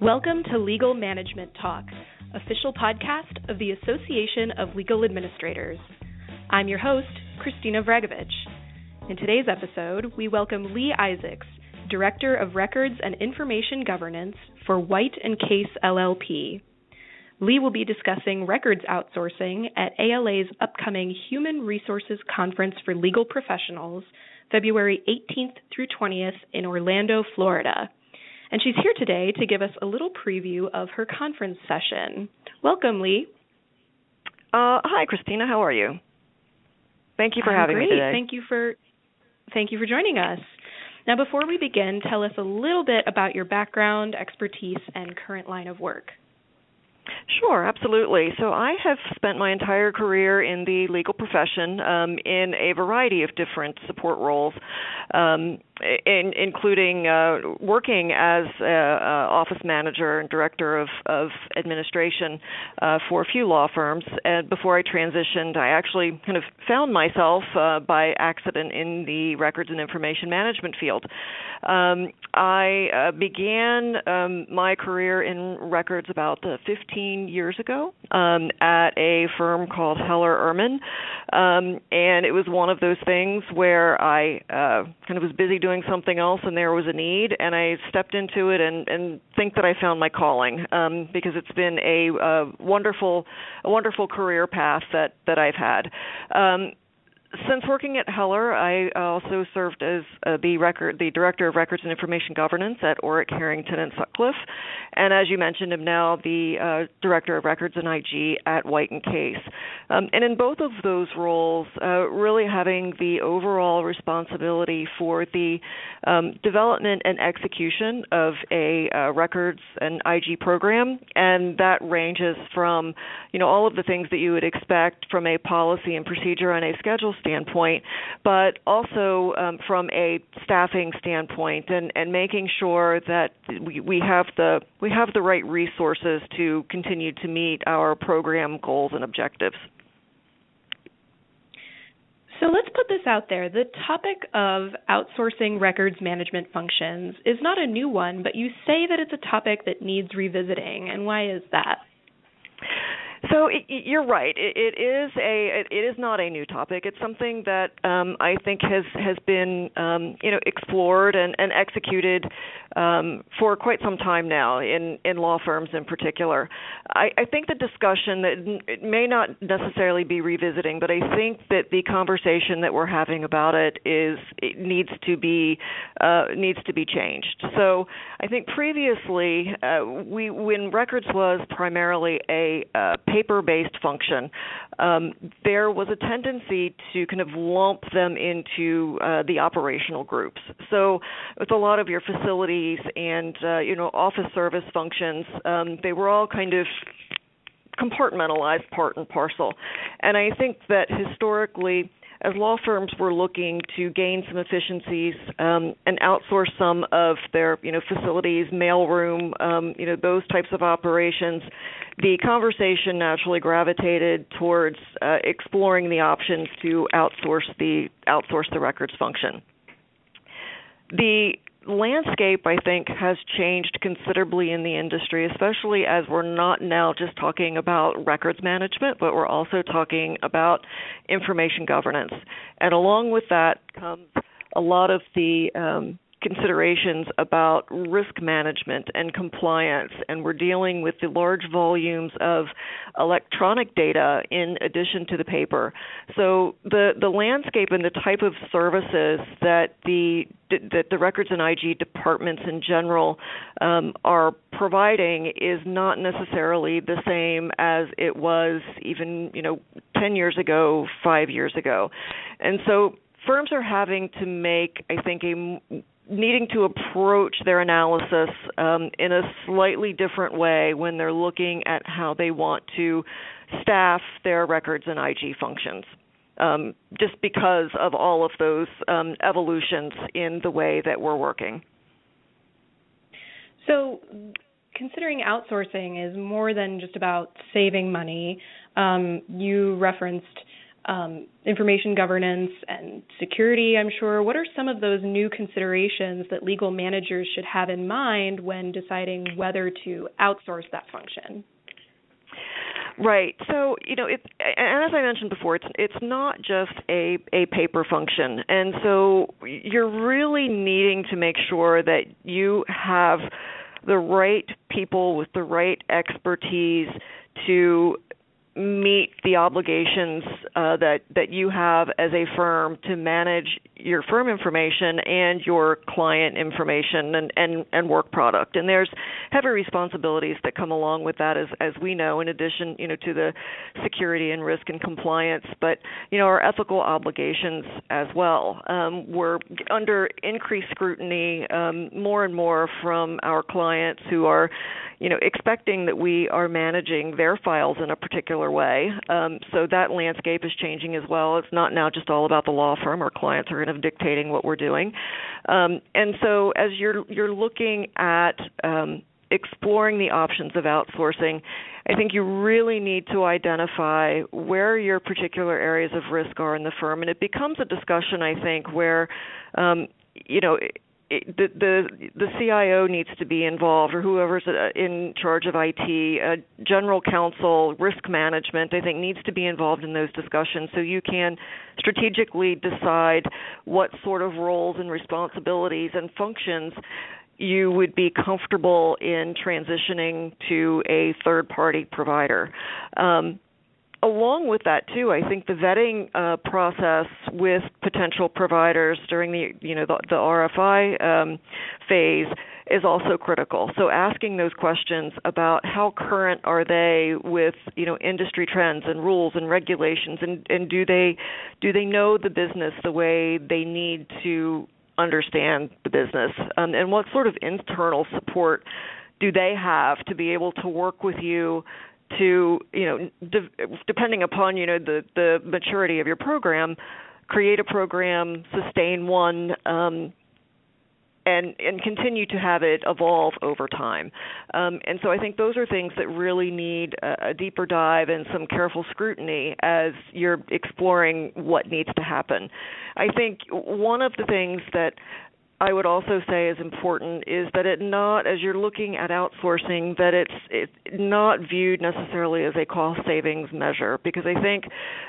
Welcome to Legal Management Talk, official podcast of the Association of Legal Administrators. I'm your host, Christina Vragovich. In today's episode, we welcome Leigh Isaacs, Director of Records and Information Governance for White and Case LLP. Leigh will be discussing records outsourcing at ALA's upcoming Human Resources Conference for Legal Professionals, February 18th through 20th in Orlando, Florida. And she's here today to give us a little preview of her conference session. Welcome, Leigh. Uh, hi, Christina. How are you? Thank you for I'm having great. me today. Thank you for thank you for joining us. Now, before we begin, tell us a little bit about your background, expertise, and current line of work. Sure, absolutely. So I have spent my entire career in the legal profession um, in a variety of different support roles, um, in, including uh, working as a, a office manager and director of, of administration uh, for a few law firms. And before I transitioned, I actually kind of found myself uh, by accident in the records and information management field. Um, I uh, began um, my career in records about uh, 15 years ago um, at a firm called Heller Ehrman, um, and it was one of those things where I uh, kind of was busy doing something else, and there was a need, and I stepped into it and, and think that I found my calling um, because it's been a, a wonderful, a wonderful career path that that I've had. Um, since working at Heller, I also served as uh, the record, the director of records and information governance at Orrick, Herrington, and Sutcliffe, and as you mentioned, I'm now the uh, director of records and IG at White and Case. Um, and in both of those roles, uh, really having the overall responsibility for the um, development and execution of a uh, records and IG program, and that ranges from, you know, all of the things that you would expect from a policy and procedure and a schedule standpoint, but also um, from a staffing standpoint and, and making sure that we, we have the we have the right resources to continue to meet our program goals and objectives. So let's put this out there. The topic of outsourcing records management functions is not a new one, but you say that it's a topic that needs revisiting. And why is that? So it, you're right. It, it is a it is not a new topic. It's something that um, I think has has been um, you know explored and, and executed um, for quite some time now in in law firms in particular. I, I think the discussion that it may not necessarily be revisiting, but I think that the conversation that we're having about it is it needs to be uh, needs to be changed. So I think previously uh, we when records was primarily a uh, paper-based function, um, there was a tendency to kind of lump them into uh, the operational groups. So, with a lot of your facilities and uh, you know office service functions, um, they were all kind of compartmentalized part and parcel. And I think that historically as law firms were looking to gain some efficiencies um, and outsource some of their you know facilities, mailroom, um, you know those types of operations, the conversation naturally gravitated towards uh, exploring the options to outsource the outsource the records function. The landscape I think has changed considerably in the industry, especially as we're not now just talking about records management, but we're also talking about information governance. And along with that comes a lot of the um, considerations about risk management and compliance, and we're dealing with the large volumes of electronic data in addition to the paper. So the the landscape and the type of services that the that the records and IG departments in general um, are providing is not necessarily the same as it was even you know 10 years ago, five years ago, and so firms are having to make, I think, a needing to approach their analysis um, in a slightly different way when they're looking at how they want to staff their records and IG functions. Um, just because of all of those um, evolutions in the way that we're working. So, considering outsourcing is more than just about saving money, um, you referenced um, information governance and security, I'm sure. What are some of those new considerations that legal managers should have in mind when deciding whether to outsource that function? Right. So you know, it, and as I mentioned before, it's it's not just a a paper function, and so you're really needing to make sure that you have the right people with the right expertise to meet the obligations uh, that that you have as a firm to manage your firm information and your client information and, and, and work product. And there's heavy responsibilities that come along with that as as we know, in addition, you know, to the security and risk and compliance, but you know, our ethical obligations as well. Um, we're under increased scrutiny um, more and more from our clients who are you know, expecting that we are managing their files in a particular way. Um, so that landscape is changing as well. It's not now just all about the law firm. Our clients are kind of dictating what we're doing. Um, and so as you're you're looking at um, exploring the options of outsourcing, I think you really need to identify where your particular areas of risk are in the firm, and it becomes a discussion, I think, where um, you know the the the CIO needs to be involved, or whoever's uh, in charge of IT, uh, general counsel, risk management. I think needs to be involved in those discussions, so you can strategically decide what sort of roles and responsibilities and functions you would be comfortable in transitioning to a third party provider. Um, along with that too, I think the vetting uh, process with potential providers during the you know the, the RFI um, phase is also critical. So asking those questions about how current are they with you know industry trends and rules and regulations, and and do they do they know the business the way they need to understand the business, um, and what sort of internal support do they have to be able to work with you to you know de- depending upon you know the the maturity of your program create a program sustain one um, and and continue to have it evolve over time. Um, and so I think those are things that really need a, a, deeper dive and some careful scrutiny as you're exploring what needs to happen. I think one of the things that I would also say is important is that it not as you're looking at outsourcing that it's it's not viewed necessarily as a cost savings measure because I think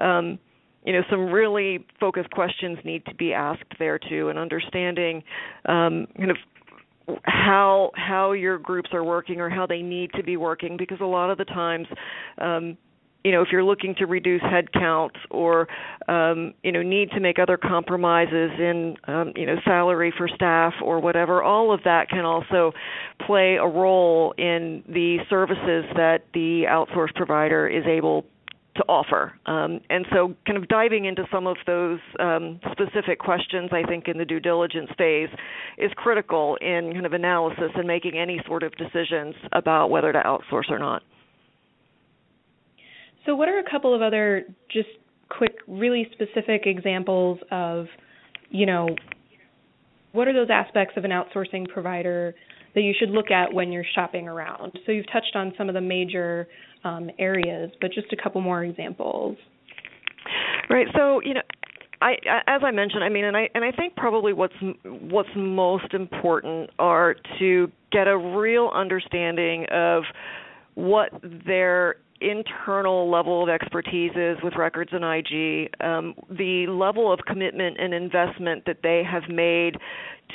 um, you know some really focused questions need to be asked there too and understanding um, kind of how how your groups are working or how they need to be working because a lot of the times um, you know, if you're looking to reduce headcount or, um, you know, need to make other compromises in, um, you know, salary for staff or whatever, all of that can also play a role in the services that the outsource provider is able to offer. Um, and so, kind of diving into some of those um, specific questions, I think, in the due diligence phase is critical in kind of analysis and making any sort of decisions about whether to outsource or not. So, what are a couple of other just quick, really specific examples of, you know, what are those aspects of an outsourcing provider that you should look at when you're shopping around? So, you've touched on some of the major um, areas, but just a couple more examples. Right. So, you know, I, as I mentioned, I mean, and I and I think probably what's what's most important are to get a real understanding of what their internal level of expertise is with records and IG, um, the level of commitment and investment that they have made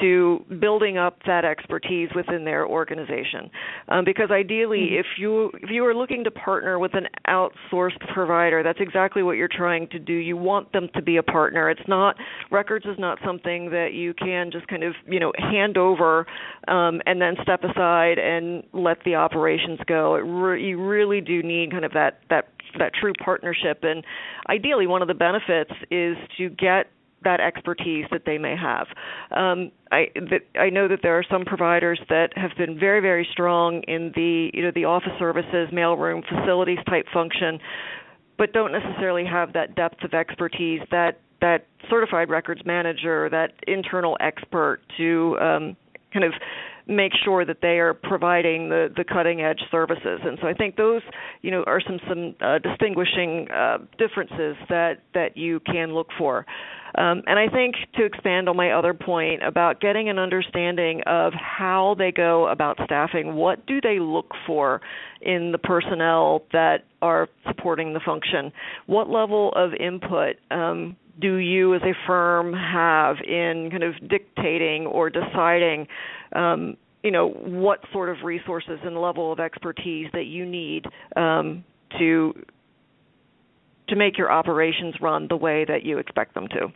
to building up that expertise within their organization. Um, because ideally, mm-hmm. if you if you are looking to partner with an outsourced provider, that's exactly what you're trying to do. You want them to be a partner. It's not records is not something that you can just kind of you know hand over um, and then step aside and let the operations go. It re- you really do need kind of that that that true partnership and ideally one of the benefits is to get that expertise that they may have. Um, I that I know that there are some providers that have been very very strong in the you know the office services, mailroom, facilities type function, but don't necessarily have that depth of expertise that that certified records manager, that internal expert to um, kind of make sure that they are providing the, the cutting edge services. And so I think those, you know, are some some uh, distinguishing uh, differences that that you can look for. Um, and I think to expand on my other point about getting an understanding of how they go about staffing, what do they look for in the personnel that are supporting the function? What level of input um, do you as a firm have in kind of dictating or deciding um, you know what sort of resources and level of expertise that you need um, to to make your operations run the way that you expect them to.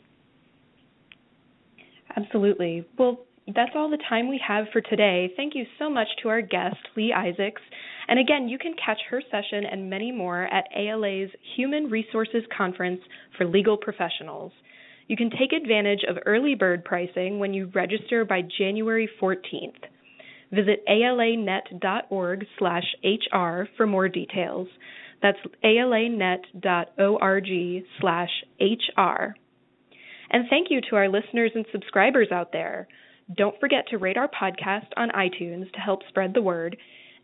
Absolutely. Well, that's all the time we have for today. Thank you so much to our guest, Leigh Isaacs. And again, you can catch her session and many more at ALA's Human Resources Conference for Legal Professionals. You can take advantage of early bird pricing when you register by January 14th. Visit alanet.org slash HR for more details. That's alanet.org slash HR. And thank you to our listeners and subscribers out there. Don't forget to rate our podcast on iTunes to help spread the word.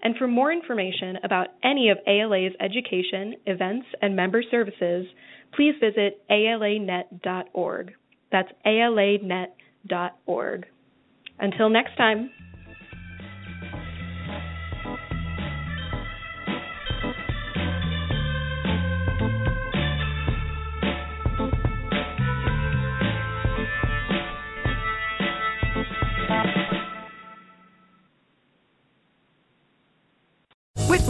And for more information about any of ALA's education, events, and member services, please visit alanet.org. That's alanet.org. Until next time.